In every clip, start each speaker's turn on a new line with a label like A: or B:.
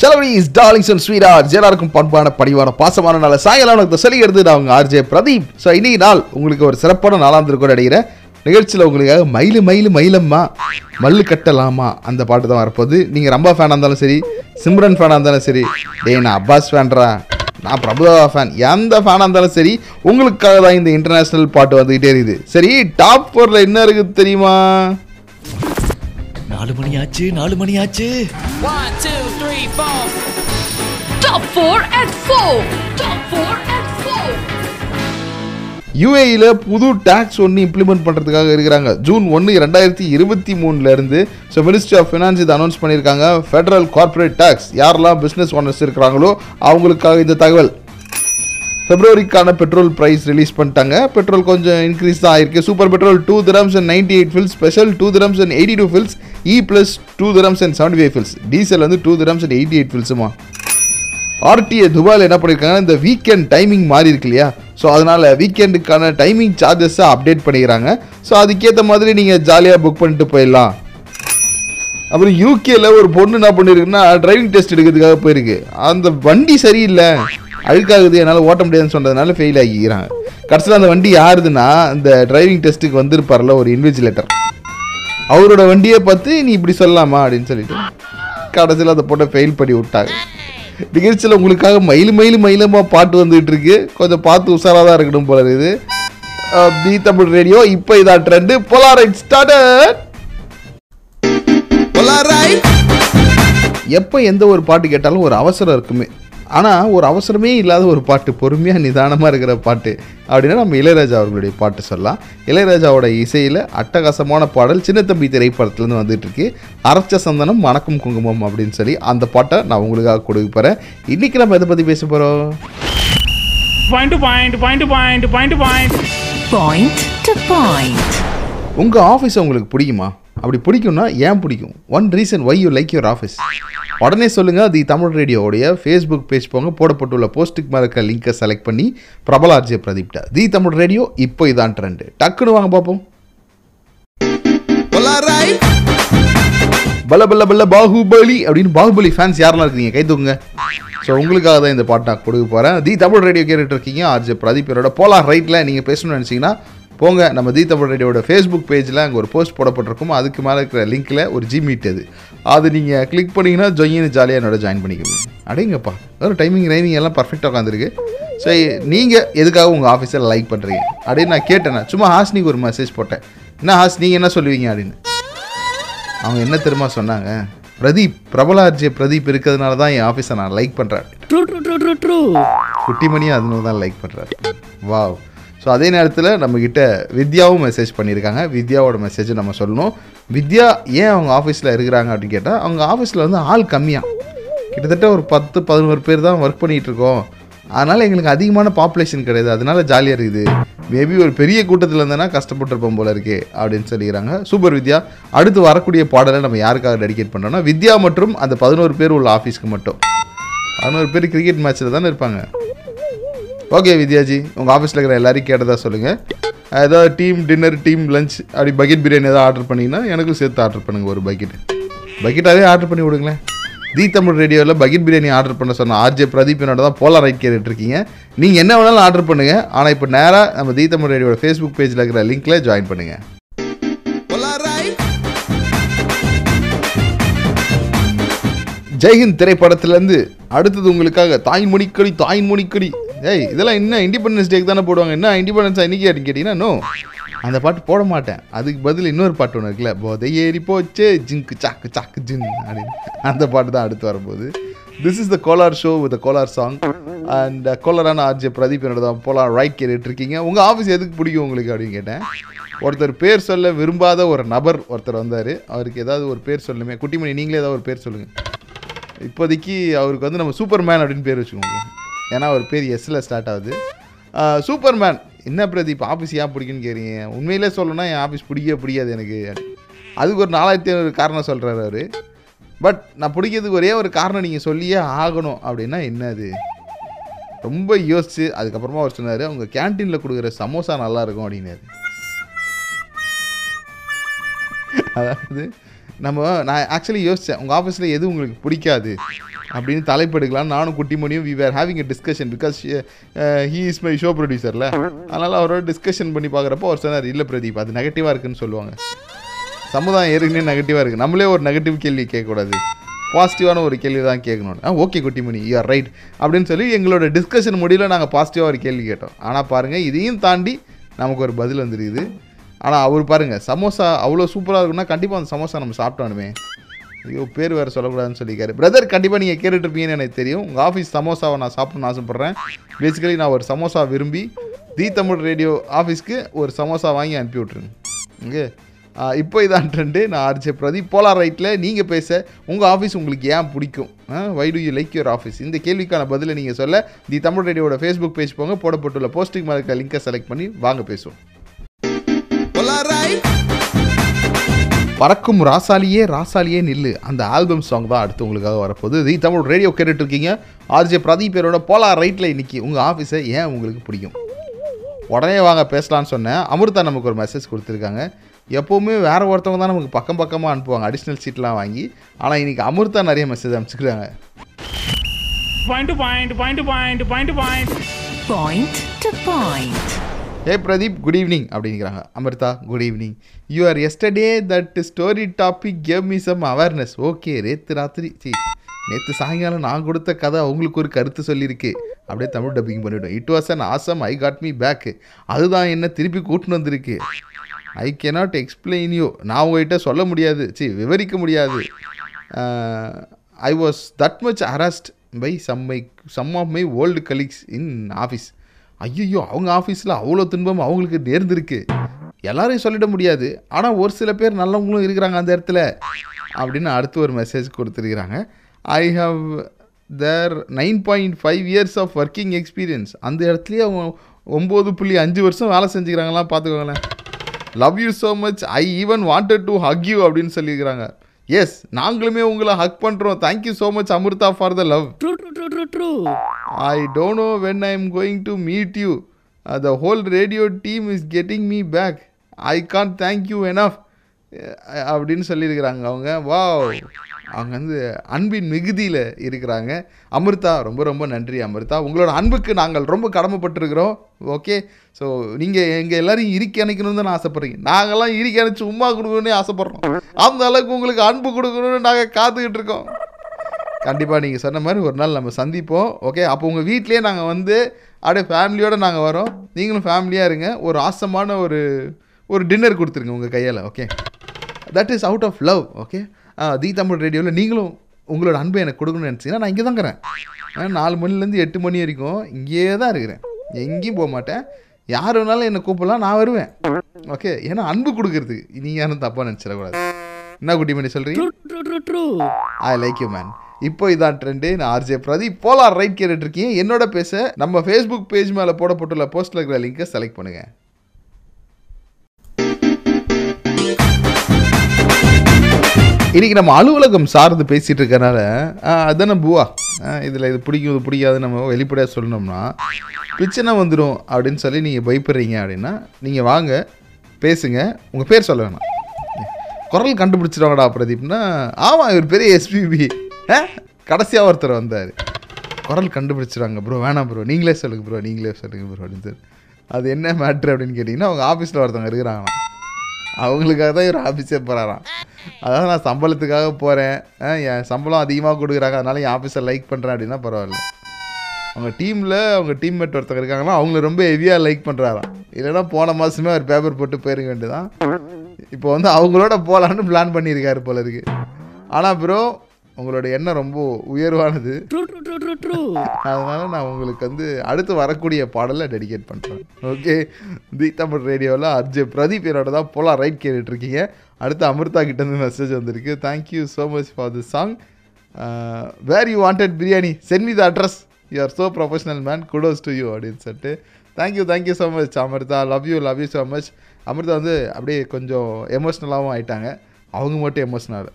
A: செலவரிஸ் darlings and sweethearts எல்லாருக்கும் பண்பான பணிவான பாசமான நாள். சாயங்காலம் எனக்கு சொல்லி எடுத்து நான் உங்கள் ஆர்ஜே பிரதீப். ஸோ இன்னைக்கு நாள் உங்களுக்கு ஒரு சிறப்பான நாளாக இருந்திருக்கும் நினைக்கிறேன். நிகழ்ச்சியில் உங்களுக்காக மயிலு மயிலு மயிலம்மா மல்லு கட்டலாமா அந்த பாட்டு தான் வரப்போகுது. நீங்கள் ரம்பா ஃபேனாக இருந்தாலும் சரி சிம்ரன் ஃபேனாக இருந்தாலும் சரி டேய் நான் அப்பாஸ் ஃபேன்றா நான் பிரபுதா ஃபேன் எந்த ஃபேனாக இருந்தாலும் சரி உங்களுக்காக தான் இந்த இன்டர்நேஷ்னல் பாட்டு வந்துக்கிட்டே இருக்குது. சரி டாப் ஃபோரில் என்ன இருக்குது தெரியுமா?
B: நாலு மணி ஆச்சு நாலு மணி ஆச்சு
C: One, two, three, four.
D: Top 4 at 4. Top 4 at 4.
A: யூஏயில் புது டேக்ஸ் ஒன்று இம்ப்ளிமெண்ட் பண்ணுறதுக்காக இருக்கிறாங்க. ஜூன் ஒன்று ரெண்டாயிரத்தி இருபத்தி மூணுலேருந்து ஸோ மினிஸ்ட்ரி ஆஃப் ஃபினான்ஸ் இதை அனௌன்ஸ் பண்ணியிருக்காங்க. ஃபெடரல் கார்ப்பரேட் டேக்ஸ் யாரெல்லாம் பிஸ்னஸ் ஓனர்ஸ் இருக்கிறாங்களோ அவங்களுக்காக இந்த தகவல். பிப்ரவரிக்கான பெட்ரோல் ப்ரைஸ் ரிலீஸ் பண்ணிட்டாங்க. பெட்ரோல் கொஞ்சம் இன்க்ரீஸ் தான் ஆயிருக்கு. Super petrol two dirhams and ninety eight fils special two dirhams and eighty two fils E plus two dirhams and seventy five fils diesel வந்து two dirhams and eighty eight ஃபில்ஸுமா RTA துபாயில் என்ன பண்ணியிருக்காங்க இந்த weekend timing மாறி இருக்கு இல்லையா? So அதனால் வீக்கெண்டுக்கான டைமிங் சார்ஜஸை அப்டேட் பண்ணிக்கிறாங்க. ஸோ அதுக்கேற்ற மாதிரி நீங்கள் ஜாலியாக புக் பண்ணிட்டு போயிடலாம். அப்புறம் யூகேல ஒரு பொண்ணு என்ன பண்ணியிருக்குன்னா டிரைவிங் டெஸ்ட் எடுக்கிறதுக்காக போயிருக்கு. அந்த வண்டி சரியில்லை. அழுக்காகுது. என்னால் ஓட்ட முடியாதுன்னு சொன்னதுனால ஃபெயில் ஆகிக்கிறாங்க. கடைசியில் அந்த வண்டி யாருதுன்னா இந்த டிரைவிங் டெஸ்ட்டுக்கு வந்திருப்பார்ல ஒரு இன்விஜிலேட்டர் அவரோட வண்டியை பார்த்து நீ இப்படி சொல்லலாமா? அப்படின்னு சொல்லிட்டு கடைசியில் அந்த பொண்ணை ஃபெயில் பண்ணி விட்டாங்க. நிகழ்ச்சியில் உங்களுக்காக மயில் மயில் மயிலமாக பாட்டு வந்துகிட்டு இருக்கு. கொஞ்சம் பார்த்து உஷாராக தான் இருக்கணும் போல அஹ், தி தமிழ் ரேடியோ இப்போ இதான் ட்ரெண்டு போலாரைட் ஸ்டார்டட் எப்போ எந்த ஒரு பாட்டு கேட்டாலும் ஒரு அவசரம் இருக்குமே. ஆனால் ஒரு அவசரமே இல்லாத ஒரு பாட்டு பொறுமையாக நிதானமாக இருக்கிற பாட்டு அப்படின்னா நம்ம இளையராஜா அவர்களுடைய பாட்டு சொல்லலாம். இளையராஜாவோட இசையில் அட்டகாசமான பாடல் சின்ன தம்பி திரைப்படத்துலேருந்து வந்துட்டு இருக்கு. அரைச்ச சந்தனம் மணக்கும் குங்குமம் அப்படின்னு சொல்லி அந்த பாட்டை நான் உங்களுக்காக கொடுக்க போகிறேன் இன்றைக்கி நம்ம எதை பற்றி பேச போகிறோம்
E: point to point, point to point, point to point.
D: Point to point.
A: உங்கள் ஆஃபீஸ் உங்களுக்கு பிடிக்குமா? அப்படி பிடிக்கும்னா ஏன் பிடிக்கும்? One reason why you like your office உடனே சொல்லுங்கள் தி தமிழ் ரேடியோவுடைய ஃபேஸ்புக் பேஜ் போங்க போடப்பட்டுள்ள போஸ்ட்டுக்கு மேலே இருக்க லிங்கை செலக்ட் பண்ணி பிரபல ஆர்ஜே பிரதீப்டா தி தமிழ் ரேடியோ இப்போ இதான் ட்ரெண்டு டக்குன்னு வாங்க பார்ப்போம். பல பல பல பாகுபலி அப்படின்னு பாகுபலி ஃபேன்ஸ் யாரெல்லாம் இருக்கீங்க? கை தூக்குங்க. ஸோ உங்களுக்காக தான் இந்த பாட்டு நான் கொடுக்க போகிறேன் தி தமிழ் ரேடியோ கேட்டுட்டு இருக்கீங்க ஆர்ஜே என்னோட போலார் ரைட்டில் நீங்கள் பேசணும்னு நினச்சிங்கன்னா போங்க நம்ம தி தமிழ் ரேடியோட ஃபேஸ்புக் பேஜில் அங்கே ஒரு போஸ்ட் போடப்பட்டிருக்கும். அதுக்கு மேலே இருக்கிற லிங்க்கில் ஒரு ஜி மீட் அது அது நீங்கள் கிளிக் பண்ணிங்கன்னா ஜொயின்னு ஜாலியாக என்னோட ஜாயின் பண்ணிக்கணும் அடேங்கப்பா ஒரு டைமிங் ரைமிங் எல்லாம் பர்ஃபெக்டாக உட்காந்துருக்கு ஸோ நீங்கள் எதுக்காக உங்கள் ஆஃபீஸில் லைக் பண்ணுறீங்க அப்படின்னு நான் கேட்டேன். சும்மா ஹாஸ்னிக்கு ஒரு மெசேஜ் போட்டேன். என்ன ஹாஸ் நீங்கள் என்ன சொல்லுவீங்க? அப்படின்னு. அவங்க என்ன தெரியுமா சொன்னாங்க? பிரதீப் பிரபலார்ஜி பிரதீப் இருக்கிறதுனால தான் என் ஆஃபீஸை நான் லைக் பண்ணுறேன் குட்டிமணியும் அதனால தான் லைக் பண்ணுறாரு வாவ் ஸோ அதே நேரத்தில் நம்மக்கிட்ட வித்யாவும் மெசேஜ் பண்ணியிருக்காங்க. வித்யாவோட மெசேஜை நம்ம சொல்லணும். வித்யா ஏன் அவங்க ஆஃபீஸில் இருக்கிறாங்க அப்படின்னு கேட்டால் அவங்க ஆஃபீஸில் வந்து ஆள் கம்மியாக கிட்டத்தட்ட ஒரு பத்து பதினோரு பேர் தான் ஒர்க் பண்ணிகிட்டு இருக்கோம் அதனால் எங்களுக்கு அதிகமான பாப்புலேஷன் கிடையாது. அதனால ஜாலியாக இருக்குது. மேபி ஒரு பெரிய கூட்டத்தில் இருந்தேன்னா கஷ்டப்பட்டுருப்போம் போல இருக்கே அப்படின்னு சொல்லிக்கிறாங்க. சூப்பர் வித்யா அடுத்து வரக்கூடிய பாடலை நம்ம யாருக்காக டெடிகேட் பண்ணுறோம்னா வித்யா மற்றும் அந்த பதினோரு பேர் உள்ள ஆஃபீஸ்க்கு மட்டும். பதினோரு பேர் கிரிக்கெட் மேட்ச்சில் தானே இருப்பாங்க. ஓகே வித்யாஜி உங்கள் ஆஃபீஸில் இருக்கிற எல்லாரையும் கேட்டதாக சொல்லுங்கள் ஏதாவது டீம் டின்னர் டீம் லஞ்ச் அப்படி பக்கெட் பிரியாணி ஏதாவது ஆர்டர் பண்ணிங்கன்னா எனக்கும் சேர்த்து ஆர்டர் பண்ணுங்கள் ஒரு பக்கெட் பக்கெட்டாகவே ஆர்டர் பண்ணி விடுங்களேன். தி தமிழ் ரேடியோவில் பக்கெட் பிரியாணி ஆர்டர் பண்ண சொன்ன ஆர்ஜே பிரதீப் என்னோட தான் போலா ரைட் கேட்டுட்டு இருக்கீங்க. நீங்கள் என்ன வேணாலும் ஆர்டர் பண்ணுங்கள் ஆனால் இப்போ நேராக நம்ம தி தமிழ் ரேடியோட ஃபேஸ்புக் பேஜில் இருக்கிற லிங்க்கில் ஜாயின் பண்ணுங்கள் ஜெய்ஹிந்த் திரைப்படத்திலேருந்து அடுத்தது உங்களுக்காக தாய்மொழிக்கடி தாய்மொழிக்கடி. ஏய் இதெல்லாம் என்ன இண்டிபெண்டன்ஸ் டேக்கு தானே போடுவாங்க? என்ன இண்டிபெண்டன்ஸ் இன்னைக்கு அப்படின்னு கேட்டிங்கன்னா நோ அந்த பாட்டு போட மாட்டேன். அதுக்கு பதில் இன்னொரு பாட்டு ஒன்று இருக்குல்ல போதை ஏறி போச்சே ஜிங்கு சாக்கு சாக்கு ஜின் அப்படின்னு. அந்த பாட்டு தான் அடுத்து வரும்போது. திஸ் இஸ் த கோலார் ஷோ வித் கோலார் சாங் அண்ட் கோலாரான ஆர்ஜே பிரதீப் என்னோட தான் போலாம் ரைட் கேட்டுட்டு இருக்கீங்க. உங்கள் ஆஃபீஸ் எதுக்கு பிடிக்கும் உங்களுக்கு அப்படின்னு கேட்டேன். ஒருத்தர் பேர் சொல்ல விரும்பாத ஒரு நபர் ஒருத்தர் வந்தார். அவருக்கு ஏதாவது ஒரு பேர் சொல்லுமே குட்டிமணி நீங்களே ஏதாவது ஒரு பேர் சொல்லுங்கள் இப்போதைக்கு அவருக்கு வந்து நம்ம சூப்பர் மேன் அப்படின்னு பேர் வச்சுக்கோங்க. ஏன்னா அவர் பேர் எஸ்ஸில் ஸ்டார்ட் ஆகுது. சூப்பர்மேன் என்ன பிரதீப் ஆஃபீஸ் ஏன் பிடிக்குன்னு கேட்குறீங்க உண்மையிலே சொல்லணும்னா என் ஆஃபீஸ் பிடிக்கவே பிடிக்காது எனக்கு. அதுக்கு ஒரு நாலாயிரத்தி ஐநூறு காரணம் சொல்கிறாரு அவர். பட் நான் பிடிக்கிறதுக்கு ஒரே ஒரு காரணம் நீங்கள் சொல்லியே ஆகணும் அப்படின்னா என்னது? ரொம்ப யோசிச்சு அதுக்கப்புறமா அவர் சொன்னார் அவங்க கேன்டீனில் கொடுக்குற சமோசா நல்லாயிருக்கும் அப்படின்னாரு. அதாவது நம்ம நான் ஆக்சுவலி யோசித்தேன் உங்கள் ஆஃபீஸில் எது உங்களுக்கு பிடிக்காது? அப்படின்னு தலைப்படுக்கலாம் நானும் குட்டிமணியும் we were having a discussion because he is my show ப்ரொடியூசரில் அதனால் அவரோட டிஸ்கஷன் பண்ணி பார்க்குறப்போ அவர் சொன்னார் இல்லை பிரதீப் அது நெகட்டிவாக இருக்குன்னு சொல்லுவாங்க. சமுதாயம் ஏற்கனவே நெகட்டிவாக இருக்குது நம்மளே ஒரு நெகட்டிவ் கேள்வி கேட்கக்கூடாது. பாசிட்டிவான ஒரு கேள்வி தான் கேட்கணும் ஆ okay Kuttimani you are right அப்படின்னு சொல்லி எங்களோட டிஸ்கஷன் முடியல நாங்கள் பாசிட்டிவாக ஒரு கேள்வி கேட்டோம். ஆனால் பாருங்கள் இதையும் தாண்டி நமக்கு ஒரு பதில் வந்துருக்குது. ஆனால் அவர் பாருங்கள் சமோசா அவ்வளோ சூப்பராக இருக்குன்னா கண்டிப்பாக அந்த சமோசா நம்ம சாப்பிட்டானுமே ஐயோ பேர் வேறு சொல்லக்கூடாதுன்னு சொல்லியிருக்காரு. பிரதர் கண்டிப்பாக நீங்கள் கேட்டுட்ருப்பீங்கன்னு எனக்கு தெரியும். உங்கள் ஆஃபீஸ் சமோசாவை நான் சாப்பிடணும்னு ஆசைப்பட்றேன். பேசிக்கலி நான் ஒரு சமோசா விரும்பி தி தமிழ் ரேடியோ ஆஃபீஸ்க்கு ஒரு சமோசா வாங்கி அனுப்பி விட்ருங்க ஓகே இப்போ இதான் ட்ரெண்டு நான் ஆர்ஜே பிரதீப் போலார் ரைட்டில் நீங்கள் பேச உங்கள் ஆஃபீஸ் உங்களுக்கு ஏன் பிடிக்கும்? Why do you like your office இந்த கேள்விக்கான பதிலை நீங்கள் சொல்ல தி தமிழ் ரேடியோட ஃபேஸ்புக் பேஜ் போங்க போடப்பட்டுள்ள போஸ்டிங் மேலே லிங்கை செலக்ட் பண்ணி வாங்க பேசுவோம். பறக்கும் ராசாலியே ராசாலியே நில்லு. அந்த ஆல்பம் சாங் தான் அடுத்து உங்களுக்காக வரப்போகுது. தி தமிழ் ரேடியோ கேட்டுட்டு இருக்கீங்க. ஆர்ஜே பிரதீப் பேரோட போலார் ரைட்டில் இன்னைக்கு உங்கள் ஆஃபீஸை ஏன் உங்களுக்கு பிடிக்கும்? உடனே வாங்க பேசலான்னு சொன்னேன். அமிர்தா நமக்கு ஒரு மெசேஜ் கொடுத்துருக்காங்க. எப்போவுமே வேற ஒருத்தவங்க தான் நமக்கு பக்கம் பக்கமாக அனுப்புவாங்க. அடிஷ்னல் சீட்லாம் வாங்கி. ஆனால் இன்னைக்கு அமிர்தா நிறைய message அனுப்பிச்சுக்கிறாங்க
E: point point point point point point
D: to point.
A: ஏ பிரதீப் குட் ஈவினிங் அப்படிங்கிறாங்க. Amritha good evening you are yesterday that story topic gave me some awareness okay ரேத்து ராத்திரி சி நேற்று சாயங்காலம் நான் கொடுத்த கதை அவங்களுக்கு ஒரு கருத்து சொல்லியிருக்கு. அப்படியே தமிழ் டப்பிங் பண்ணிவிடும் it was an awesome I got me back அதுதான் என்ன திருப்பி கூட்டின்னு வந்திருக்கு. ஐ கேனாட் எக்ஸ்பிளைன் யூ நான் உங்ககிட்ட சொல்ல முடியாது. சி விவரிக்க முடியாது. I was that much arrest by some my some of my old colleagues in office ஐயோ அவங்க ஆஃபீஸில் அவ்வளோ துன்பம் அவங்களுக்கு நேர்ந்திருக்கு. எல்லாரையும் சொல்லிட முடியாது. ஆனால் ஒரு சில பேர் நல்லவங்களும் இருக்கிறாங்க அந்த இடத்துல அப்படின்னு அடுத்து ஒரு மெசேஜ் கொடுத்துருக்குறாங்க. I have there nine point five years of working experience அந்த இடத்துலையே அவங்க ஒம்பது புள்ளி அஞ்சு வருஷம் வேலை செஞ்சுக்கிறாங்களாம் பார்த்துக்கோங்களேன். Love you so much I even wanted to hug you அப்படின்னு சொல்லியிருக்கிறாங்க. எஸ் நாங்களுமே உங்களை ஹக் பண்ணுறோம் thank you so much Amritha for the love
B: True, true, true, true, true.
A: I don't know when I'm going to meet you. Uh, the whole radio team is getting me back. I can't thank you enough. அப்படின்னு சொல்லியிருக்கிறாங்க அவங்க. Wow. அவங்க வந்து அன்பின் மிகுதியில் இருக்கிறாங்க. அமிர்தா ரொம்ப ரொம்ப நன்றி அமிர்தா. உங்களோட அன்புக்கு நாங்கள் ரொம்ப கடமைப்பட்டிருக்கிறோம். ஓகே? ஸோ நீங்கள் எங்கள் எல்லாரையும் இறுக்கி அணைக்கணும்னு தான் ஆசைப்பட்றீங்க. நாங்கள்லாம் இறுக்கி அணைச்சி உமா கொடுக்கணும்னு ஆசைப்பட்றோம். அந்த அளவுக்கு உங்களுக்கு அன்பு கொடுக்கணும்னு நாங்கள் காத்துக்கிட்டு இருக்கோம். கண்டிப்பாக நீங்கள் சொன்ன மாதிரி ஒரு நாள் நம்ம சந்திப்போம். ஓகே? அப்போ உங்கள் வீட்லேயே நாங்கள் வந்து அப்படியே ஃபேமிலியோடு நாங்கள் வரோம். நீங்களும் ஃபேமிலியாக இருங்க. ஒரு ஆசமான ஒரு ஒரு டின்னர் கொடுத்துருங்க உங்கள் கையால். Okay? That is out of love okay the Tamil ரேடியோவில் நீங்களும் உங்களோட அன்பை எனக்கு கொடுக்கணும்னு நினச்சிங்கன்னா நான் இங்கே தாங்கிறேன் ஆ, நாலு மணிலேருந்து எட்டு மணி வரைக்கும் இங்கேயே தான் இருக்கிறேன். எங்கேயும் போக மாட்டேன். யார் வேணாலும் என்னை கூப்பிடலாம் நான் வருவேன். ஓகே ஏன்னா அன்பு கொடுக்கறதுக்கு நீங்கள் யாரும் தப்பாக நினச்சிடக்கூடாது. என்ன குட்டி பண்ணி சொல்கிறீங்க. ஐ லைக் யூ மேன் இப்போ இதான் ட்ரெண்டு நான் ஆர்ஜே பிரதீப் போலார் ரைட் கேட்டுட்டு இருக்கீங்க. என்னோட பேச நம்ம ஃபேஸ்புக் பேஜ் மேலே போடப்பட்டுள்ள போஸ்ட்டில் இருக்கிற லிங்கை செலக்ட் பண்ணுங்க. இன்னைக்கு நம்ம அலுவலகம் சார்ந்து பேசிட்டு இருக்கறனால ஆ, அதானே பூவா? இதில் இது பிடிக்கும் இது பிடிக்காது நம்ம வெளிப்படையாக சொல்லணும்னா பிரச்சனை வந்துடும் அப்படின்னு சொல்லி நீங்கள் பயப்படுறீங்க அப்படின்னா நீங்கள் வாங்க பேசுங்க. உங்கள் பேர் சொல்ல வேணாம். குரல் கண்டுபிடிச்சிருவாங்கடா பிரதீப்னா ஆமாம் இவர் பெரிய எஸ்பிபி கடைசியாக ஒருத்தர் வந்தார். குரல் கண்டுபிடிச்சிருவாங்க ப்ரோ வேணாம் ப்ரோ நீங்களே சொல்லுங்கள் ப்ரோ நீங்களே சொல்லுங்கள் ப்ரோ அப்படின்னு சொல்லி. அது என்ன மேட்ரு அப்படின்னு கேட்டிங்கன்னா அவங்க ஆஃபீஸில் ஒருத்தவங்க இருக்கிறாங்களாம். அவங்களுக்காக தான் இவர் ஆஃபீஸே போகிறாராம் அதாவது நான் சம்பளத்துக்காக போகிறேன் என் சம்பளம் அதிகமாக கொடுக்குறாங்க. அதனால என் ஆஃபீஸை லைக் பண்ணுறேன் அப்படின்னா பரவாயில்ல. அவங்க டீமில் அவங்க டீம்மேட் ஒருத்தங்க இருக்காங்கன்னா அவங்கள ரொம்ப ஹெவியாக லைக் பண்ணுறாராம் இல்லைன்னா போன மாதமே அவர் பேப்பர் போட்டு போயிருக்க வேண்டியதான் இப்போ வந்து அவங்களோட போகலான்னு பிளான் பண்ணியிருக்காரு போல இருக்கு. ஆனால் ப்ரோ உங்களோட எண்ணம் ரொம்ப உயர்வானது. அதனால நான் உங்களுக்கு வந்து அடுத்து வரக்கூடிய பாடலை டெடிகேட் பண்ணுறேன் ஓகே தி தமிழ் ரேடியோவில் அர்ஜே பிரதீப் என்னோட தான் போலாம் ரைட் கேட்டுட்டு இருக்கீங்க அடுத்து அமிர்தா கிட்டேருந்து மெசேஜ் வந்திருக்கு. Thank you so much for the song where you wanted biryani sent me the address you are so professional man kudos to you அப்படின்னு சொல்லிட்டு thank you thank you so much Amritha love you love you so much Amritha வந்து அப்படியே கொஞ்சம் எமோஷ்னலாகவும் ஆயிட்டாங்க. அவங்க மட்டும் emotional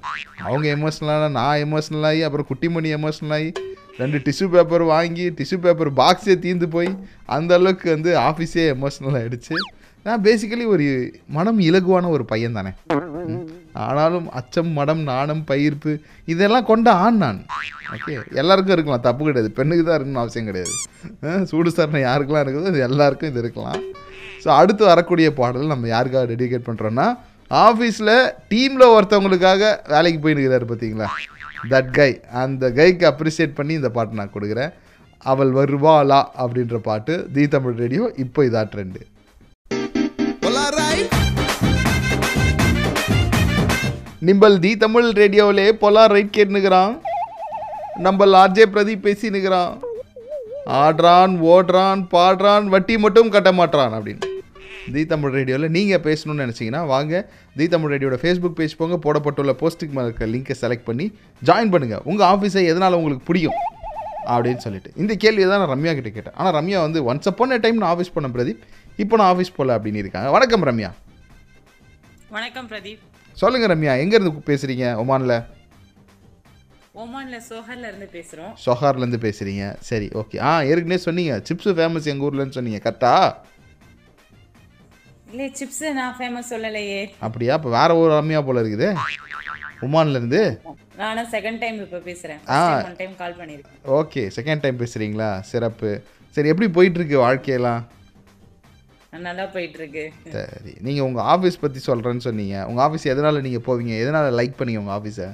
A: அவங்க எமோஷ்னலான நான் எமோஷ்னல் ஆகி அப்புறம் குட்டிமணி எமோஷ்னல் ஆகி ரெண்டு டிஷ்யூ பேப்பர் வாங்கி டிஷ்யூ பேப்பர் பாக்ஸே தீர்ந்து போய் அந்த அளவுக்கு வந்து ஆஃபீஸே எமோஷ்னல் ஆகிடுச்சு நான் பேசிக்கலி ஒரு மனம் இலகுவான ஒரு பையன் தானே. ஆனாலும் அச்சம் மடம் நாணம் பயிர்ப்பு இதெல்லாம் கொண்ட ஆண் நான். ஓகே எல்லாருக்கும் இருக்கலாம். தப்பு கிடையாது. பெண்ணுக்கு தான் இருக்கணும்னு அவசியம் கிடையாது. சூடு சரணை யாருக்கெல்லாம் இருக்குதோ அது எல்லாருக்கும் இது இருக்கலாம். ஸோ அடுத்து வரக்கூடிய பாடல் நம்ம யாருக்காக டெடிகேட் பண்ணுறோன்னா ஆஃபீஸில் டீமில் ஒருத்தவங்களுக்காக வேலைக்கு போயின்னு பார்த்தீங்களா தட் கை அந்த கைக்கு அப்ரிஷியேட் பண்ணி இந்த பாட்டு நான் கொடுக்குறேன். அவள் வருவாளா அப்படின்ற பாட்டு தி தமிழ் ரேடியோ இப்போ இதா ட்ரெண்டு நிம்பல் தி தமிழ் ரேடியோவிலே பொலார் ரைட் கேட்டுனுக்கிறான் நம்ம ஆர்ஜே பிரதீப் பேசினுக்கிறான் ஆடுறான் ஓடுறான் பாடுறான் வட்டி மட்டும் கட்ட மாட்றான் அப்படின்னு. தி தமிழ் ரேடியோவில் நீங்கள் பேசணும்னு நினச்சிங்கன்னா வாங்க தி தமிழ் ரேடியோட ஃபேஸ்புக் பேஜ் போங்க போடப்பட்டுள்ள போஸ்ட்டுக்கு இருக்க லிங்கை செலக்ட் பண்ணி ஜாயின் பண்ணுங்கள் உங்கள் ஆஃபீஸை எதனால் உங்களுக்கு பிடிக்கும் அப்படின்னு சொல்லிட்டு. இந்த கேள்வியை தான் நான் ரம்யா கிட்ட கேட்டேன். ஆனால் ரம்யா வந்து ஒன்ஸ் அப்போன டைம் நான் ஆஃபீஸ் பண்ண பிரதீப் இப்போ நான் ஆஃபீஸ் போகல அப்படின்னு இருக்காங்க. வணக்கம் ரம்யா.
F: வணக்கம் பிரதீப்.
A: சொல்லுங்கள் ரம்யா. எங்கேருந்து பேசுகிறீங்க ஒமானில்?
F: ஓமான்ல சோஹர்ல இருந்து பேசுறோம்.
A: சொஹார்லேருந்து பேசுகிறீங்க சரி ஓகே ஆ ஏற்கனவே சொன்னீங்க. சிப்ஸு ஃபேமஸ் எங்கள் ஊர்லன்னு சொன்னீங்க. கரெக்டா?
F: இல்ல சிப்ஸ் நான் ஃபேமஸ் சொல்லலையே.
A: அப்படியா? இப்போ வேற ஒரு ரம்யா போல இருக்குது. ஒமான்லேருந்து
F: நானும் செகண்ட் டைம் இப்ப பேசுறேன்.
A: ஆ.
F: ஒன் டைம் கால் பண்ணிருக்கேன்.
A: ஓகே செகண்ட் டைம் பேசுகிறீங்களா சிறப்பு. சரி எப்படி போயிட்டுருக்கு வாழ்க்கையெல்லாம்?
F: நல்லா போயிட்டு இருக்கு
A: சரி நீங்கள் உங்கள் ஆஃபீஸ் பற்றி சொல்கிறேன்னு சொன்னீங்க. உங்கள் ஆஃபீஸ் எதனால் நீங்கள் போவீங்க? எதனால் லைக் பண்ணீங்க உங்கள் ஆஃபீஸை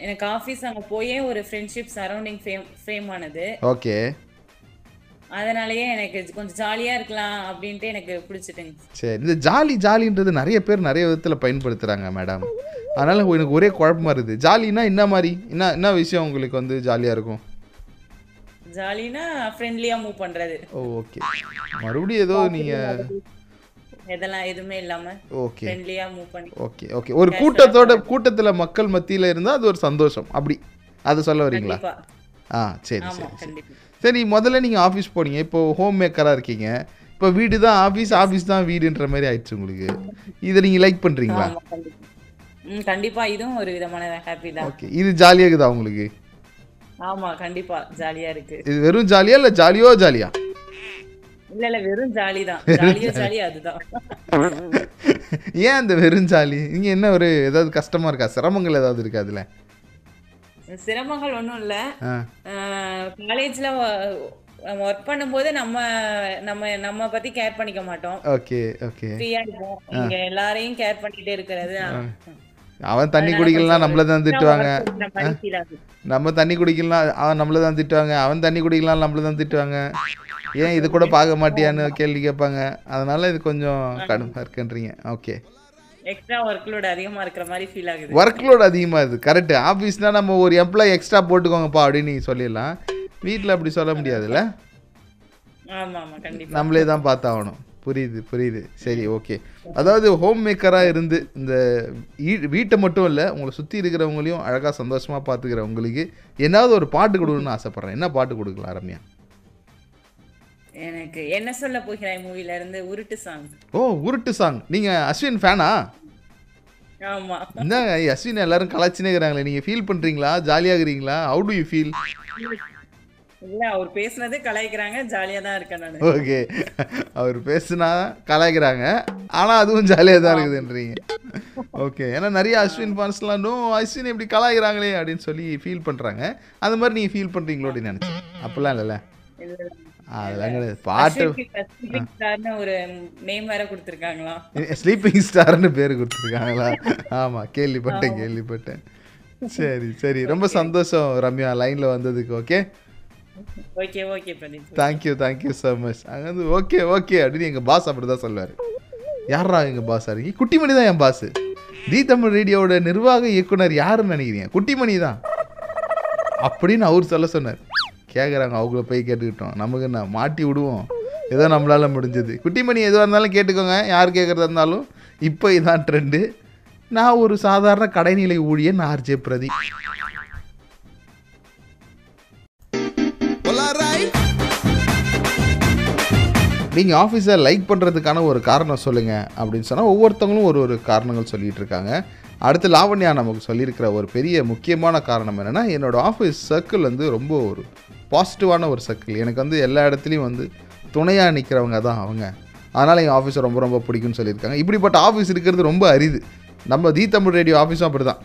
F: எனக்கு ஆஃபீஸ் அங்க போயே ஒரு ஃப்ரெண்ட்ஷிப் சரௌண்டிங் ஃபேம் ஃபேம் ஆனது.
A: ஓகே.
F: அதனாலயே எனக்கு கொஞ்சம் ஜாலியா இருக்கலாம் அப்படின்ட்டு எனக்கு பிடிச்சிட்டுங்க.
A: சரி இந்த ஜாலி ஜாலின்றது நிறைய பேர் நிறைய விதத்தில் பயன்படுத்துகிறாங்க மேடம் அதனால் எனக்கு ஒரே குழப்பமா இருக்குது. ஜாலினா என்ன மாதிரி? என்ன என்ன விஷயம் உங்களுக்கு வந்து ஜாலியாக இருக்கும்?
F: ஜாலினா ஃப்ரெண்ட்லியா மூவ் பண்றது.
A: ஓகே மறுபடியும் ஏதோ நீங்கள்
F: இதெல்லாம் எதுவுமே இல்லாம
A: ஓகே
F: ஃப்ரெண்ட்லியா மூவ் பண்ணி
A: ஓகே ஓகே ஒரு கூட்டத்தோட கூட்டத்தில் மக்கள் மத்தியில் இருந்தால் அது ஒரு சந்தோஷம். அப்படி. அதை சொல்ல வரீங்களா? ஆ சரி சரி சரி முதல்ல நீங்கள் ஆஃபீஸ் போனீங்க. இப்போ ஹோம் மேக்கராக இருக்கீங்க. இப்போ வீடு தான் ஆஃபீஸ் ஆஃபீஸ் தான் வீடுன்ற மாதிரி ஆயிடுச்சு உங்களுக்கு. இதை நீங்கள் லைக் பண்ணுறீங்களா
F: ஆமா கண்டிப்பா. ம் கண்டிப்பா. இதுவும் ஒரு விதமான ஹாப்பி தான்.
A: ஓகே இது ஜாலியாக இருக்குதா உங்களுக்கு?
F: ஆமா கண்டிப்பா. ஜாலியா இருக்கு.
A: இது வெறும் ஜாலியா இல்லை ஜாலியோ ஜாலியா
F: இல்ல இல்ல வெறும் ஜாலி தான். ஜாலியோ ஜாலி அதுதான்.
A: ஏன் அந்த வெறும் ஜாலி இங்கே என்ன ஒரு ஏதாவது கஷ்டமாக இருக்கா? சிரமங்கள் ஏதாவது இருக்கா அதில்?
F: சிரமங்கள் ஒண்ணும் இல்ல. காலேஜ்ல ஒர்க் பண்ணும்போது நம்ம நம்ம நம்ம பத்தி கேர் பண்ணிக்க மாட்டோம்.
A: Okay okay.
F: ஃப்ரீயா இருப்போம். இங்க எல்லாரையும் கேர் பண்ணிட்டே இருக்கிறது.
A: அவன் தண்ணி குடிக்கலாம் நம்மள தான் திட்டுவாங்க.
F: நம்ம
A: தண்ணி குடிக்கலாம் அவன் நம்மள தான் திட்டுவாங்க. அவன் தண்ணி குடிக்கலாம் நம்மள தான் திட்டுவாங்க. ஏன் இது கூட பார்க்க மாட்டியான்னு கேள்வி கேட்பாங்க. அதனால இது கொஞ்சம் கடுமையாக இருக்குன்றீங்க. ஓகே.
F: எக்ஸ்ட்ரா ஒர்க் லோட் அதிகமா இருக்கிற மாதிரி ஃபீல் ஆகுது.
A: ஒர்க் லோட் அதிகமாக இருக்குது. கரெக்டு ஆஃபீஸ்னால் நம்ம ஒரு எம்ப்ளாய் எக்ஸ்ட்ரா போட்டுக்கோங்கப்பா அப்படின்னு நீங்கள் சொல்லிடலாம். வீட்டில் அப்படி சொல்ல முடியாதுல்ல?
F: ஆமா ஆமா கண்டிப்பா.
A: நம்மளே தான் பார்த்தாகணும். புரியுது புரியுது. சரி ஓகே. அதாவது ஹோம் மேக்கராக இருந்து இந்த வீட்டை மட்டும் இல்லை உங்களை சுற்றி இருக்கிறவங்களையும் அழகாக சந்தோஷமாக பார்த்துக்கிறவங்களுக்கு என்னாவது ஒரு பாட்டு கொடுக்கணும்னு ஆசைப்பட்றேன். என்ன பாட்டு கொடுக்கலாம் ரம்யா?
F: எனக்கு என்ன சொல்ல போகிறாய் மூவில இருந்து உருட்டு சாங்
A: ஓ உருட்டு சாங் நீங்கள் அஸ்வின் ஃபேனா
F: ஆமா.
A: என்னங்க அஸ்வின் எல்லாரும் கலாச்சினே இருக்கிறாங்களே. நீங்கள் ஃபீல் பண்ணுறீங்களா ஜாலியாகிறீங்களா ஹவு டு யூ ஃபீல்
F: இல்ல அவர் பேசுனது கலாய்க்கிறாங்க. ஜாலியா தான் இருக்கேன் நானு.
A: ஓகே அவர் பேசுனா கலாய்க்கிறாங்க. ஆனால் அதுவும் ஜாலியாக தான் இருக்குதுன்றீங்க. ஓகே ஏன்னா நிறைய அஸ்வின் ஃபேன்ஸ்லாம் நோ அஸ்வின் இப்படி கலாய்க்கிறாங்களே அப்படின்னு சொல்லி ஃபீல் பண்ணுறாங்க அந்த மாதிரி நீங்கள் ஃபீல் பண்ணுறீங்களோ அப்படின்னு நினச்சேன். அப்போல்லாம் இல்லைல்ல?
F: இல்ல, இல்ல.
A: அதெல்லாம் கிடையாது. பாட்டு
F: ஒரு நேம் வேற
A: ஸ்லீப்பிங் ஸ்டார்னு பேர் கொடுத்துருக்காங்களா? ஆமாம் கேள்விப்பட்டேன் கேள்விப்பட்டேன். சரி சரி. ரொம்ப சந்தோஷம் ரம்யா லைனில் வந்ததுக்கு okay
F: okay okay Pradeep.
A: Thank you thank you so much அங்கே ஓகே ஓகே அப்படின்னு எங்கள் பாஸ் அப்படி தான் சொல்லுவார் யாரா எங்கள் பாஸ் அறிக்கை குட்டிமணி தான் என் பாஸ் தி தமிழ் ரேடியோவோட நிர்வாக இயக்குனர் யாருன்னு நினைக்கிறீங்க? குட்டிமணி தான். அப்படின்னு அவர் சொல்ல சொன்னார். கேட்குறாங்க அவங்கள போய் கேட்டுக்கிட்டோம். நமக்கு என்ன மாட்டி விடுவோம். ஏதோ நம்மளால முடிஞ்சது. குட்டிமணி எதுவாக இருந்தாலும் கேட்டுக்கோங்க யார் கேட்குறதா இருந்தாலும். இப்போ இதான் ட்ரெண்டு நான் ஒரு சாதாரண கடைநிலை ஊழியன் ஆர்ஜே பிரதி நீங்கள் ஆஃபீஸை லைக் பண்ணுறதுக்கான ஒரு காரணம் சொல்லுங்கள் அப்படின்னு சொன்னால் ஒவ்வொருத்தவங்களும் ஒரு ஒரு காரணங்கள் சொல்லிகிட்டு இருக்காங்க. அடுத்து லாவண்யா நமக்கு சொல்லியிருக்கிற ஒரு பெரிய முக்கியமான காரணம் என்னென்னா என்னோடய ஆஃபீஸ் சர்க்கிள் வந்து ரொம்ப ஒரு பாசிட்டிவான ஒரு சர்க்கிள். எனக்கு வந்து எல்லா இடத்துலையும் வந்து துணையாக நிற்கிறவங்க தான் அவங்க. அதனால் எங்கள் ஆஃபீஸை ரொம்ப ரொம்ப பிடிக்கும்னு சொல்லியிருக்காங்க. இப்படிப்பட்ட ஆஃபீஸ் இருக்கிறது ரொம்ப அரிது. நம்ம தி தமிழ் ரேடியோ ஆஃபீஸும் அப்படி தான்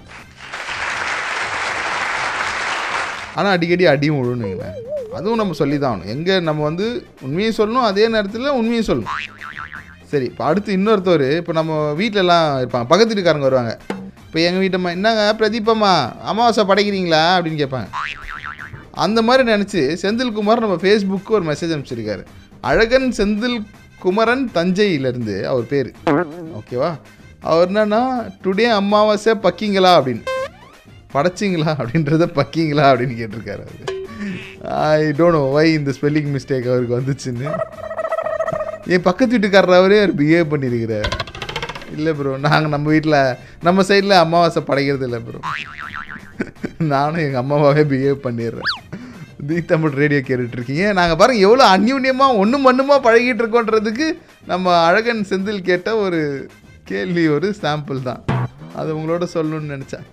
A: ஆனால் அடிக்கடி அடியும் விழுணுங்களேன் அதுவும் நம்ம சொல்லி தான் ஆகணும். எங்கே நம்ம வந்து உண்மையை சொல்லணும் அதே நேரத்தில் உண்மையை சொல்லணும். சரி இப்போ அடுத்து இன்னொருத்தவர் இப்போ நம்ம வீட்டிலலாம் இருப்பாங்க. பக்கத்து வீட்டுக்காரங்க வருவாங்க. இப்போ எங்கள் வீட்டம்மா என்னங்க பிரதீபம்மா அமாவாசை படைக்கிறீங்களா? அப்படின்னு கேட்பாங்க. அந்த மாதிரி நினச்சி செந்தில்குமார் நம்ம ஃபேஸ்புக்கு ஒரு மெசேஜ் அனுப்பிச்சிருக்காரு. அழகன் செந்தில் குமரன் தஞ்சையிலேருந்து அவர் பேர். ஓகேவா அவர் என்னன்னா டுடே அமாவாசை பக்கிங்களா? அப்படின்னு. படைச்சிங்களா? அப்படின்றத பக்கிங்களா? அப்படின்னு கேட்டிருக்காரு அவர். ஐ டோன்ட் நோ வை இந்த ஸ்பெல்லிங் மிஸ்டேக் அவருக்கு வந்துச்சுன்னு. என் பக்கத்து வீட்டுக்காரர் அவரே அவர் பிஹேவ் பண்ணியிருக்கிறார் இல்லை ப்ரோ நாங்கள் நம்ம வீட்டில் நம்ம சைடில் அமாவாசை படைக்கிறது இல்லை ப்ரோ நானும் எங்கள் அம்மாவாகவே பிஹேவ் பண்ணிடுறேன். தி தமிழ் ரேடியோ கேட்டுட்ருக்கீங்க. நாங்கள் பாருங்கள் எவ்வளோ அந்யூன்யமாக ஒன்றும் மண்ணுமா பழகிட்டு இருக்கோன்றதுக்கு நம்ம அழகன் செந்தில் கேட்ட ஒரு கேள்வி ஒரு சாம்பிள் தான். அது உங்களோட சொல்லணும்னு நினச்சேன்.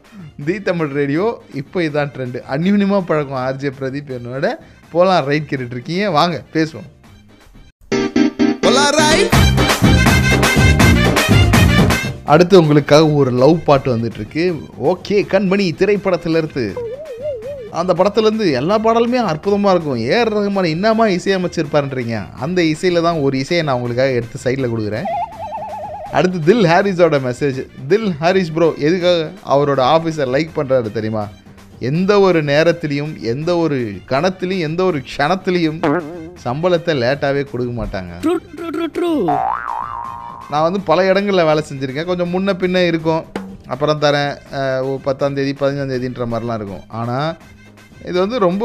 A: தி தமிழ் ரேடியோ இப்போ இதான் ட்ரெண்டு அந்யூன்யமாக பழக்கம் ஆர்ஜே பிரதீப் என்னோட. போலாம் ரைட் கேட்டுட்ருக்கீங்க. வாங்க பேசுவோம். அடுத்து உங்களுக்காக ஒரு லவ் பாட்டு வந்துட்டு இருக்கு ஓகே கண்மணி திரைப்படத்துல இருந்து அந்த படத்துலேருந்து எல்லா பாடலுமே அற்புதமாக இருக்கும். ஏஆர் ரஹ்மான் என்னமா இசையமைச்சிருப்பாருன்றீங்க அந்த இசையில் தான் ஒரு இசையை நான் உங்களுக்காக எடுத்து சைடில் கொடுக்குறேன். அடுத்து தில் ஹாரிஸோட மெசேஜ் தில் ஹாரிஸ் ப்ரோ எதுக்காக அவரோட ஆஃபீஸை லைக் பண்ணுறாரு தெரியுமா? எந்த ஒரு நேரத்துலையும் எந்த ஒரு கணத்துலையும் எந்த ஒரு க்ஷணத்துலையும் சம்பளத்தை லேட்டாகவே கொடுக்க மாட்டாங்க. நான் வந்து பல இடங்களில் வேலை செஞ்சுருக்கேன். கொஞ்சம் முன்ன பின்ன இருக்கும். அப்புறம் தரேன். பத்தாம் தேதி பதினஞ்சாம் தேதின்ற மாதிரிலாம் இருக்கும். ஆனால் இது வந்து ரொம்ப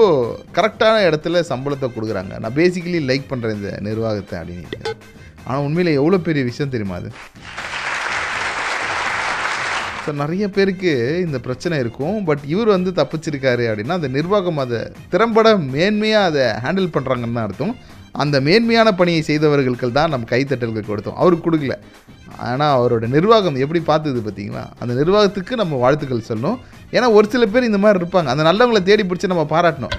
A: கரெக்டான இடத்துல சம்பளத்தை கொடுக்குறாங்க. நான் பேசிக்கலி லைக் பண்ணுறேன் இந்த நிர்வாகத்தை அப்படின்னு. ஆனால் உண்மையில் எவ்வளோ பெரிய விஷயம் தெரியுமா அது? ஸோ நிறைய பேருக்கு இந்த பிரச்சனை இருக்கும். பட் இவர் வந்து தப்பிச்சிருக்காரு அப்படின்னா அந்த நிர்வாகம் அதை திறம்பட மேன்மையாக அதை ஹேண்டில் பண்ணுறாங்கன்னு தான் அர்த்தம். அந்த மேன்மையான பணியை செய்தவர்களுக்கு தான் நம்ம கைத்தட்டல்கள் கொடுத்தோம். அவருக்கு கொடுக்கல. ஆனால் அவரோட நிர்வாகம் எப்படி பார்த்தது பார்த்தீங்களா? அந்த நிர்வாகத்துக்கு நம்ம வாழ்த்துக்கள் சொல்லணும். ஏன்னா ஒரு சில பேர் இந்த மாதிரி இருப்பாங்க. அந்த நல்லவங்களை தேடி பிடிச்சி நம்ம பாராட்டணும்.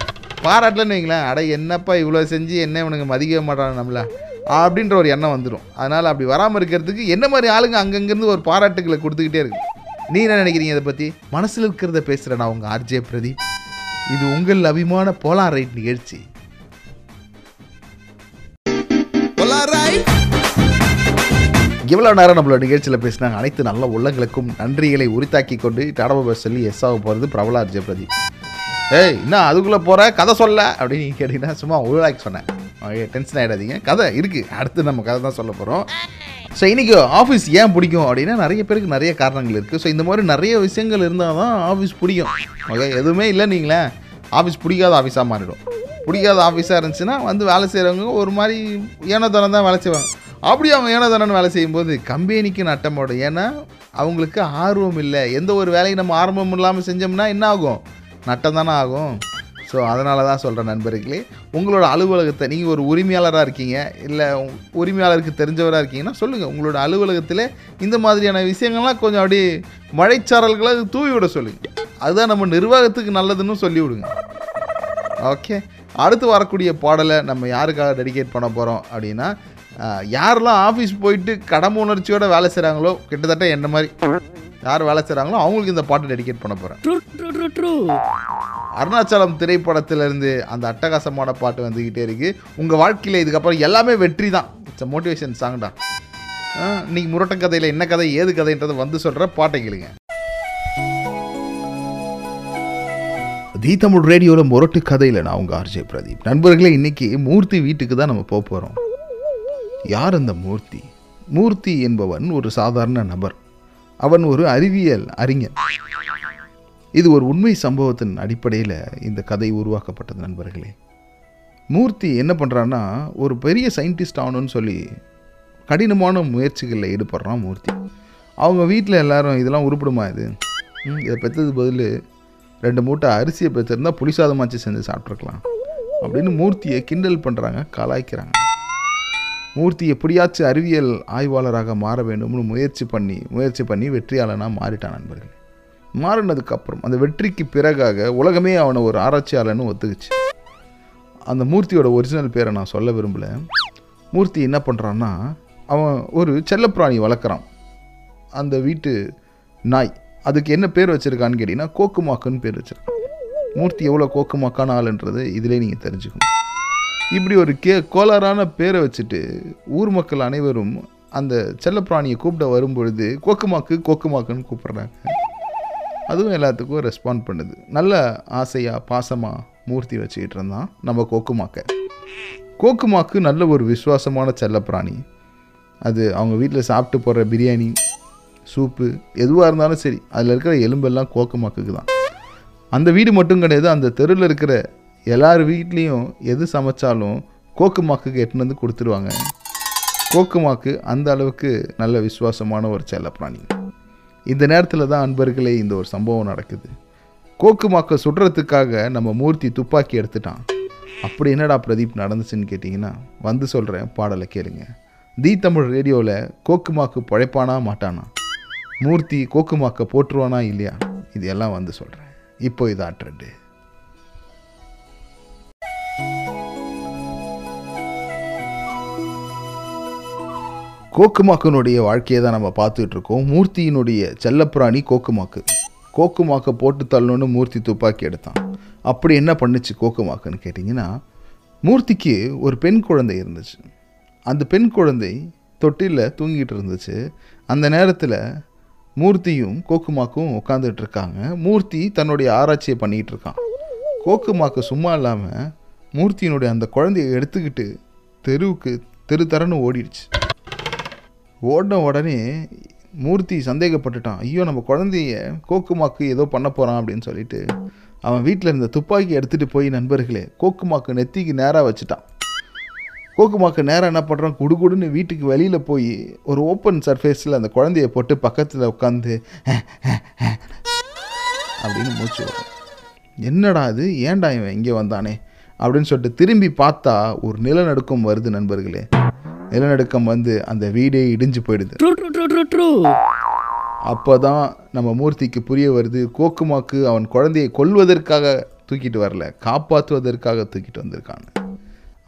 A: பாராட்டலன்னு வைங்களேன் அட என்னப்பா இவ்வளோ செஞ்சு என்ன இவனுங்க மதிக்க மாட்டாங்க நம்மள அப்படின்ற ஒரு எண்ணம் வந்துடும் அதனால் அப்படி வராமல் இருக்கிறதுக்கு என்ன மாதிரி ஆளுங்க அங்கங்கேருந்து ஒரு பாராட்டுகளை கொடுத்துக்கிட்டே இருக்கு? நீ என்ன நினைக்கிறீங்க இதை பற்றி மனசில் இருக்கிறத பேசுகிறேன் நான் உங்கள் ஆர்ஜே பிரதீப் இது உங்கள் அபிமான போலார் ரைட் நிகழ்ச்சி இவ்வளோ நேரம் நம்மளோட நிகழ்ச்சியில் பேசினாங்க அனைத்து நல்ல உள்ளங்களுக்கும் நன்றிகளை உரித்தாக்கி கொண்டு டாடா சொல்லி எஸ் ஆக போகிறது பிரபல ஆர்ஜே ஏய் என்ன அதுக்குள்ளே போகிற கதை சொல்ல? அப்படின்னு கேட்டிங்கன்னா சும்மா உருளாக்கி சொன்னேன். டென்ஷன் ஆகிடாதீங்க கதை இருக்குது அடுத்து நம்ம கதை தான் சொல்ல போகிறோம் ஸோ இன்றைக்கி ஆஃபீஸ் ஏன் பிடிக்கும் அப்படின்னா நிறைய பேருக்கு நிறைய காரணங்கள் இருக்குது ஸோ இந்த மாதிரி நிறைய விஷயங்கள் இருந்தால் தான் ஆஃபீஸ் பிடிக்கும். ஓகே எதுவுமே இல்லை நீங்களேன் ஆஃபீஸ் பிடிக்காத ஆஃபீஸாக மாறிடும். பிடிக்காத ஆஃபீஸாக இருந்துச்சுன்னா வந்து வேலை செய்கிறவங்க ஒரு மாதிரி ஏனோ ஏனோதனம் தான் வேலை செய்வாங்க. அப்படி அவங்க ஏனோதனம் வேலை செய்யும்போது கம்பெனிக்கு நட்டம் போடும். ஏன்னா அவங்களுக்கு ஆர்வம் இல்லை. எந்த ஒரு வேலையும் நம்ம ஆர்வம் இல்லாமல் செஞ்சோம்னா என்ன ஆகும்? நட்டம் தானே ஆகும். ஸோ அதனால தான் சொல்கிறேன் நண்பர்களே உங்களோட அலுவலகத்தை நீங்கள் ஒரு உரிமையாளராக இருக்கீங்க இல்லை உரிமையாளருக்கு தெரிஞ்சவராக இருக்கீங்கன்னா சொல்லுங்கள் உங்களோட அலுவலகத்தில் இந்த மாதிரியான விஷயங்கள்லாம் கொஞ்சம் அப்படியே மழைச்சாரல்களை தூவி விட சொல்லுங்கள் அதுதான் நம்ம நிர்வாகத்துக்கு நல்லதுன்னு சொல்லி விடுங்க. ஓகே அடுத்து வரக்கூடிய பாடலை நம்ம யாருக்காக டெடிகேட் பண்ண போகிறோம் அப்படின்னா யாரெல்லாம் ஆஃபீஸ் போயிட்டு கடமை உணர்ச்சியோட வேலை செய்கிறாங்களோ கிட்டத்தட்ட என்ன மாதிரி யார் வேலை செய்கிறாங்களோ அவங்களுக்கு இந்த பாட்டை டெடிகேட் பண்ண போகிறேன் அருணாச்சலம் திரைப்படத்திலிருந்து அந்த அட்டகாசமான பாட்டு வந்துக்கிட்டே இருக்கு. உங்கள் வாழ்க்கையில் இதுக்கப்புறம் எல்லாமே வெற்றி தான். இட்ஸ் மோட்டிவேஷன் சாங்டா இன்னைக்கு முரட்ட கதையில் என்ன கதை ஏது கதைன்றதை வந்து சொல்கிற பாட்டை கேளுங்க. தி தமிழ் ரேடியோவில் முரட்டு கதையில் நான் உங்கள் ஆர்ஜே பிரதீப் நண்பர்களே இன்னைக்கு மூர்த்தி வீட்டுக்கு தான் நம்ம போக போகிறோம் யார் அந்த மூர்த்தி? மூர்த்தி என்பவன் ஒரு சாதாரண நபர். அவன் ஒரு அறிவியல் அறிஞர் இது ஒரு உண்மை சம்பவத்தின் அடிப்படையில் இந்த கதை உருவாக்கப்பட்டது நண்பர்களே. மூர்த்தி என்ன பண்ணுறான்னா ஒரு பெரிய சயின்டிஸ்ட் ஆகணும்னு சொல்லி கடினமான முயற்சிகளில் ஈடுபடுறான் மூர்த்தி. அவங்க வீட்டில் எல்லாரும் இதெல்லாம் உருப்பிடுமா இது? இதை பெற்றது பதில் ரெண்டு மூட்டை அரிசியை பெற்றிருந்தா புளிசாதமாச்சு செஞ்சு சாப்பிட்ருக்கலாம் அப்படின்னு மூர்த்தியை கிண்டல் பண்ணுறாங்க கலாய்க்கிறாங்க. மூர்த்தி எப்படியாச்சும் அறிவியல் ஆய்வாளராக மாற வேண்டும்னு முயற்சி பண்ணி முயற்சி பண்ணி வெற்றியாளனாக மாறிட்டான் நண்பர்கள். மாறினதுக்கப்புறம் அந்த வெற்றிக்கு பிறகாக உலகமே அவனை ஒரு ஆராய்ச்சியாளன்னு ஒத்துக்குச்சு. அந்த மூர்த்தியோட ஒரிஜினல் பேரை நான் சொல்ல விரும்பல. மூர்த்தி என்ன பண்ணுறான்னா அவன் ஒரு செல்லப்பிராணி வளர்க்குறான். அந்த வீட்டு நாய் அதுக்கு என்ன பேர் வச்சுருக்கான்னு கேட்டிங்கன்னா கோக்குமாக்குன்னு பேர் வச்சுருக்கான். மூர்த்தி எவ்வளோ கோக்குமாக்கான ஆளுன்றது இதிலே நீங்கள் தெரிஞ்சுக்கணும். இப்படி ஒரு கே கோளாறான பேரை வச்சுட்டு ஊர் மக்கள் அனைவரும் அந்த செல்லப்பிராணியை கூப்பிட வரும்பொழுது கோக்குமாக்கு கோக்குமாக்குன்னு கூப்பிட்றாங்க. அதுவும் எல்லாத்துக்கும் ரெஸ்பாண்ட் பண்ணுது. நல்ல ஆசையாக பாசமாக மூர்த்தி வச்சுக்கிட்டு இருந்தான் நம்ம கோக்குமாக்க. கோக்குமாக்கு நல்ல ஒரு விசுவாசமான செல்லப்பிராணி. அது அவங்க வீட்டில் சாப்பிட்டு போடுற பிரியாணி சூப்பு எதுவாக இருந்தாலும் சரி அதில் இருக்கிற எலும்பெல்லாம் கோக்குமாக்குக்கு தான். அந்த வீடு மட்டும் கிடையாது அந்த தெருவில் இருக்கிற எல்லார் வீட்லேயும் எது சமைச்சாலும் கோக்குமாக்குக்கு எட்டுன்னு வந்து கொடுத்துருவாங்க. கோக்குமாக்கு அந்த அளவுக்கு நல்ல விசுவாசமான ஒரு செல்லப்பிராணி இந்த நேரத்தில் தான் அன்பர்களே இந்த ஒரு சம்பவம் நடக்குது. கோக்குமாக்கை சுடுறதுக்காக நம்ம மூர்த்தி துப்பாக்கி எடுத்துட்டான். அப்படி என்னடா பிரதீப் நடந்துச்சுன்னு கேட்டிங்கன்னா வந்து சொல்கிறேன் பாடலை கேளுங்க. தி தமிழ் ரேடியோவில் கோக்குமாக்கு பழைப்பானா மாட்டானா? மூர்த்தி கோக்குமாக்கை போட்டுருவானா இல்லையா? இது எல்லாம் வந்து சொல்கிறேன் இப்போ இதான் ட்ரெண்டு கோக்குமாக்கனுடைய வாழ்க்கையை தான் நம்ம பார்த்துட்டு இருக்கோம் மூர்த்தியினுடைய செல்லப்பிராணி கோக்குமாக்கு. கோக்குமாக்கை போட்டு தள்ளணும்னு மூர்த்தி துப்பாக்கி எடுத்தான். அப்படி என்ன பண்ணுச்சு கோக்குமாக்குன்னு கேட்டிங்கன்னா மூர்த்திக்கு ஒரு பெண் குழந்தை இருந்துச்சு. அந்த பெண் குழந்தை தொட்டிலில் தூங்கிட்டு இருந்துச்சு. அந்த நேரத்தில் மூர்த்தியும் கோக்குமாக்கும் உட்காந்துட்டு இருக்காங்க மூர்த்தி தன்னுடைய ஆராய்ச்சியை பண்ணிகிட்டு இருக்கான் கோக்குமாக்கு சும்மா இல்லாமல் மூர்த்தியினுடைய அந்த குழந்தையை எடுத்துக்கிட்டு தெருவுக்கு தெரு தரன்னு ஓடிடுச்சு. ஓடின உடனே மூர்த்தி சந்தேகப்பட்டுட்டான். ஐயோ நம்ம குழந்தைய கோக்குமாக்கு ஏதோ பண்ண போகிறான் அப்படின்னு சொல்லிட்டு அவன் வீட்டில் இருந்த துப்பாக்கி எடுத்துகிட்டு போய் நண்பர்களே கோக்குமாக்கு நெத்திக்கு நேராக வச்சுட்டான். கோக்குமாக்கு நேராக என்ன பண்ணுறான் குடுகுடுன்னு வீட்டுக்கு வெளியில் போய் ஒரு ஓப்பன் சர்ஃபேஸில் அந்த குழந்தைய போட்டு பக்கத்தில் உட்காந்து அப்படின்னு மூச்சு வரும் என்னடா இது? ஏன்டா இவன் இங்கே வந்தானே? அப்படின்னு சொல்லிட்டு திரும்பி பார்த்தா ஒரு நிலநடுக்கம் வருது நண்பர்களே. நிலநடுக்கம் வந்து அந்த வீடே இடிஞ்சு போயிடுது. அப்போ தான் நம்ம மூர்த்திக்கு புரிய வருது கோக்குமாக்கு அவன் குழந்தையை கொல்வதற்காக தூக்கிட்டு வரல காப்பாற்றுவதற்காக தூக்கிட்டு வந்திருக்கான்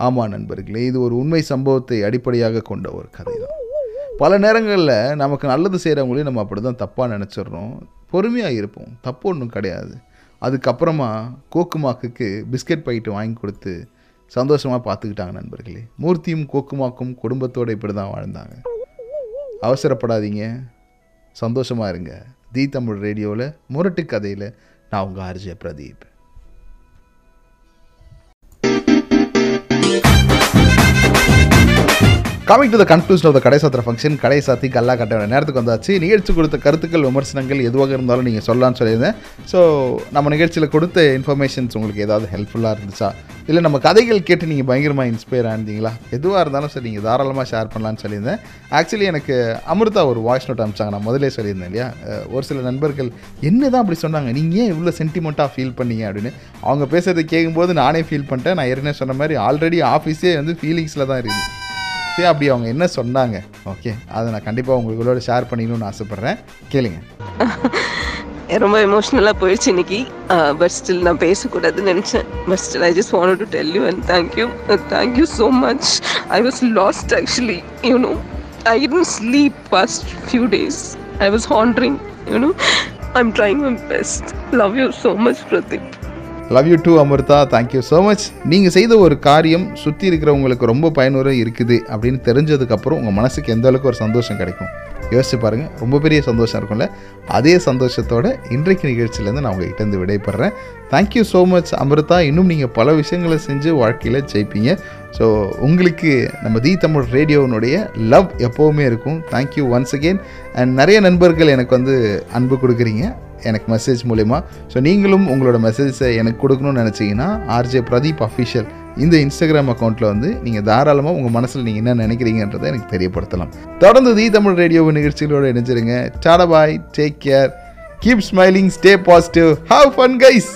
A: ஆமாம் நண்பர்களே இது ஒரு உண்மை சம்பவத்தை அடிப்படையாக கொண்ட ஒரு கதை தான் பல நேரங்களில் நமக்கு நல்லது செய்கிறவங்களையும் நம்ம அப்படி தான் தப்பாக நினச்சிடுறோம். பொறுமையாக இருப்போம் தப்பு ஒன்றும் கிடையாது. அதுக்கப்புறமா கோக்குமாக்குக்கு பிஸ்கட் பாக்கெட்டு வாங்கி கொடுத்து சந்தோஷமாக பார்த்துக்கிட்டாங்க நண்பர்களே. மூர்த்தியும் கோக்குமாக்கும் குடும்பத்தோடு இப்படி தான் வாழ்ந்தாங்க. அவசரப்படாதீங்க. சந்தோஷமாக இருங்க. தி தமிழ் ரேடியோவில் முரட்டு கதையில் நான் உங்கள் RJ Pradeep. Coming to the conclusion of the கடை சாத்திர ஃபங்க்ஷன் கடை சாத்தி கல்லா கட்ட வேண்டிய நேரத்துக்கு வந்தாச்சு. நிகழ்ச்சி கொடுத்த கருத்துக்கள் விமர்சனங்கள் எதுவாக இருந்தாலும் நீங்கள் சொல்லலாம்னு சொல்லியிருந்தேன். ஸோ நம்ம நிகழ்ச்சியில் கொடுத்த இன்ஃபர்மேஷன்ஸ் உங்களுக்கு ஏதாவது ஹெல்ப்ஃபுல்லாக இருந்துச்சா? இல்லை நம்ம கதைகள் கேட்டு நீங்கள் பயங்கரமாக இன்ஸ்பயர் ஆனீங்களா எதுவாக இருந்தாலும் சரி நீங்கள் தாராளமாக ஷேர் பண்ணலான்னு சொல்லியிருந்தேன். ஆக்சுவலி எனக்கு அமிர்தா ஒரு வாய்ஸ் நோட் அனுப்பிச்சாங்க. நான் முதலே சொல்லியிருந்தேன் இல்லையா? ஒரு சில நண்பர்கள் என்ன தான் அப்படி சொன்னாங்க நீங்கள் ஏன் இவ்வளோ சென்டிமெண்ட்டாக ஃபீல் பண்ணீங்க? அப்படின்னு. அவங்க பேசுகிறத கேட்கும்போது நானே ஃபீல் பண்ணிட்டேன். நான் ஏற்கனவே சொன்ன மாதிரி ஆல்ரெடி ஆஃபீஸே வந்து ஃபீலிங்ஸில் தான் இருக்குது சரி அப்படி அவங்க என்ன சொன்னாங்க? ஓகே அதை நான் கண்டிப்பாக உங்களோட ஷேர் பண்ணிக்கணும்னு ஆசைப்பட்றேன். கேளுங்க.
G: ரொம்ப எமோஷ்னலாக போயிடுச்சு இன்னைக்கு. பட் ஸ்டில் நான் பேசக்கூடாதுன்னு நினச்சேன். But still I just want to tell you and thank you thank you so much I was lost actually you know I didn't sleep past few days I was wandering you know I am trying my best love you so much Pradeep
A: love you too Amritha thank you so much நீங்கள் செய்த ஒரு காரியம் சுற்றி இருக்கிறவங்களுக்கு ரொம்ப பயனுற இருக்குது அப்படின்னு தெரிஞ்சதுக்கப்புறம் உங்கள் மனசுக்கு எந்த அளவுக்கு ஒரு சந்தோஷம் கிடைக்கும்? யோசிச்சு பாருங்கள் ரொம்ப பெரிய சந்தோஷம் இருக்கும்ல? அதே சந்தோஷத்தோட இன்றைக்கு நிகழ்ச்சியிலேருந்து நான் உங்கள்கிட்ட இருந்து விடைபெறேன் thank you so much Amrita இன்னும் நீங்கள் பல விஷயங்களை செஞ்சு வாழ்க்கையில் ஜெயிப்பீங்க. ஸோ உங்களுக்கு நம்ம தி தமிழ் ரேடியோனுடைய லவ் எப்போவுமே இருக்கும். தேங்க்யூ ஒன்ஸ் அகெயின் அண்ட் நிறைய நண்பர்கள் எனக்கு வந்து அன்பு கொடுக்குறீங்க. எனக்கு மெசேஜ் மூலிமா ஸோ நீங்களும் உங்களோட மெசேஜை எனக்கு கொடுக்கணும்னு நினச்சிங்கன்னா ஆர்ஜே பிரதீப் அஃபிஷியல் இந்த இன்ஸ்டாகிராம் அக்கௌண்ட்டில் வந்து நீங்கள் தாராளமாக உங்கள் மனசில் நீங்கள் என்ன நினைக்கிறீங்கன்றதை எனக்கு தெரியப்படுத்தலாம். தொடர்ந்து தி தமிழ் ரேடியோ நிகழ்ச்சிகளோடு இணைஞ்சிருங்க. Tata bye take care keep smiling stay positive have fun guys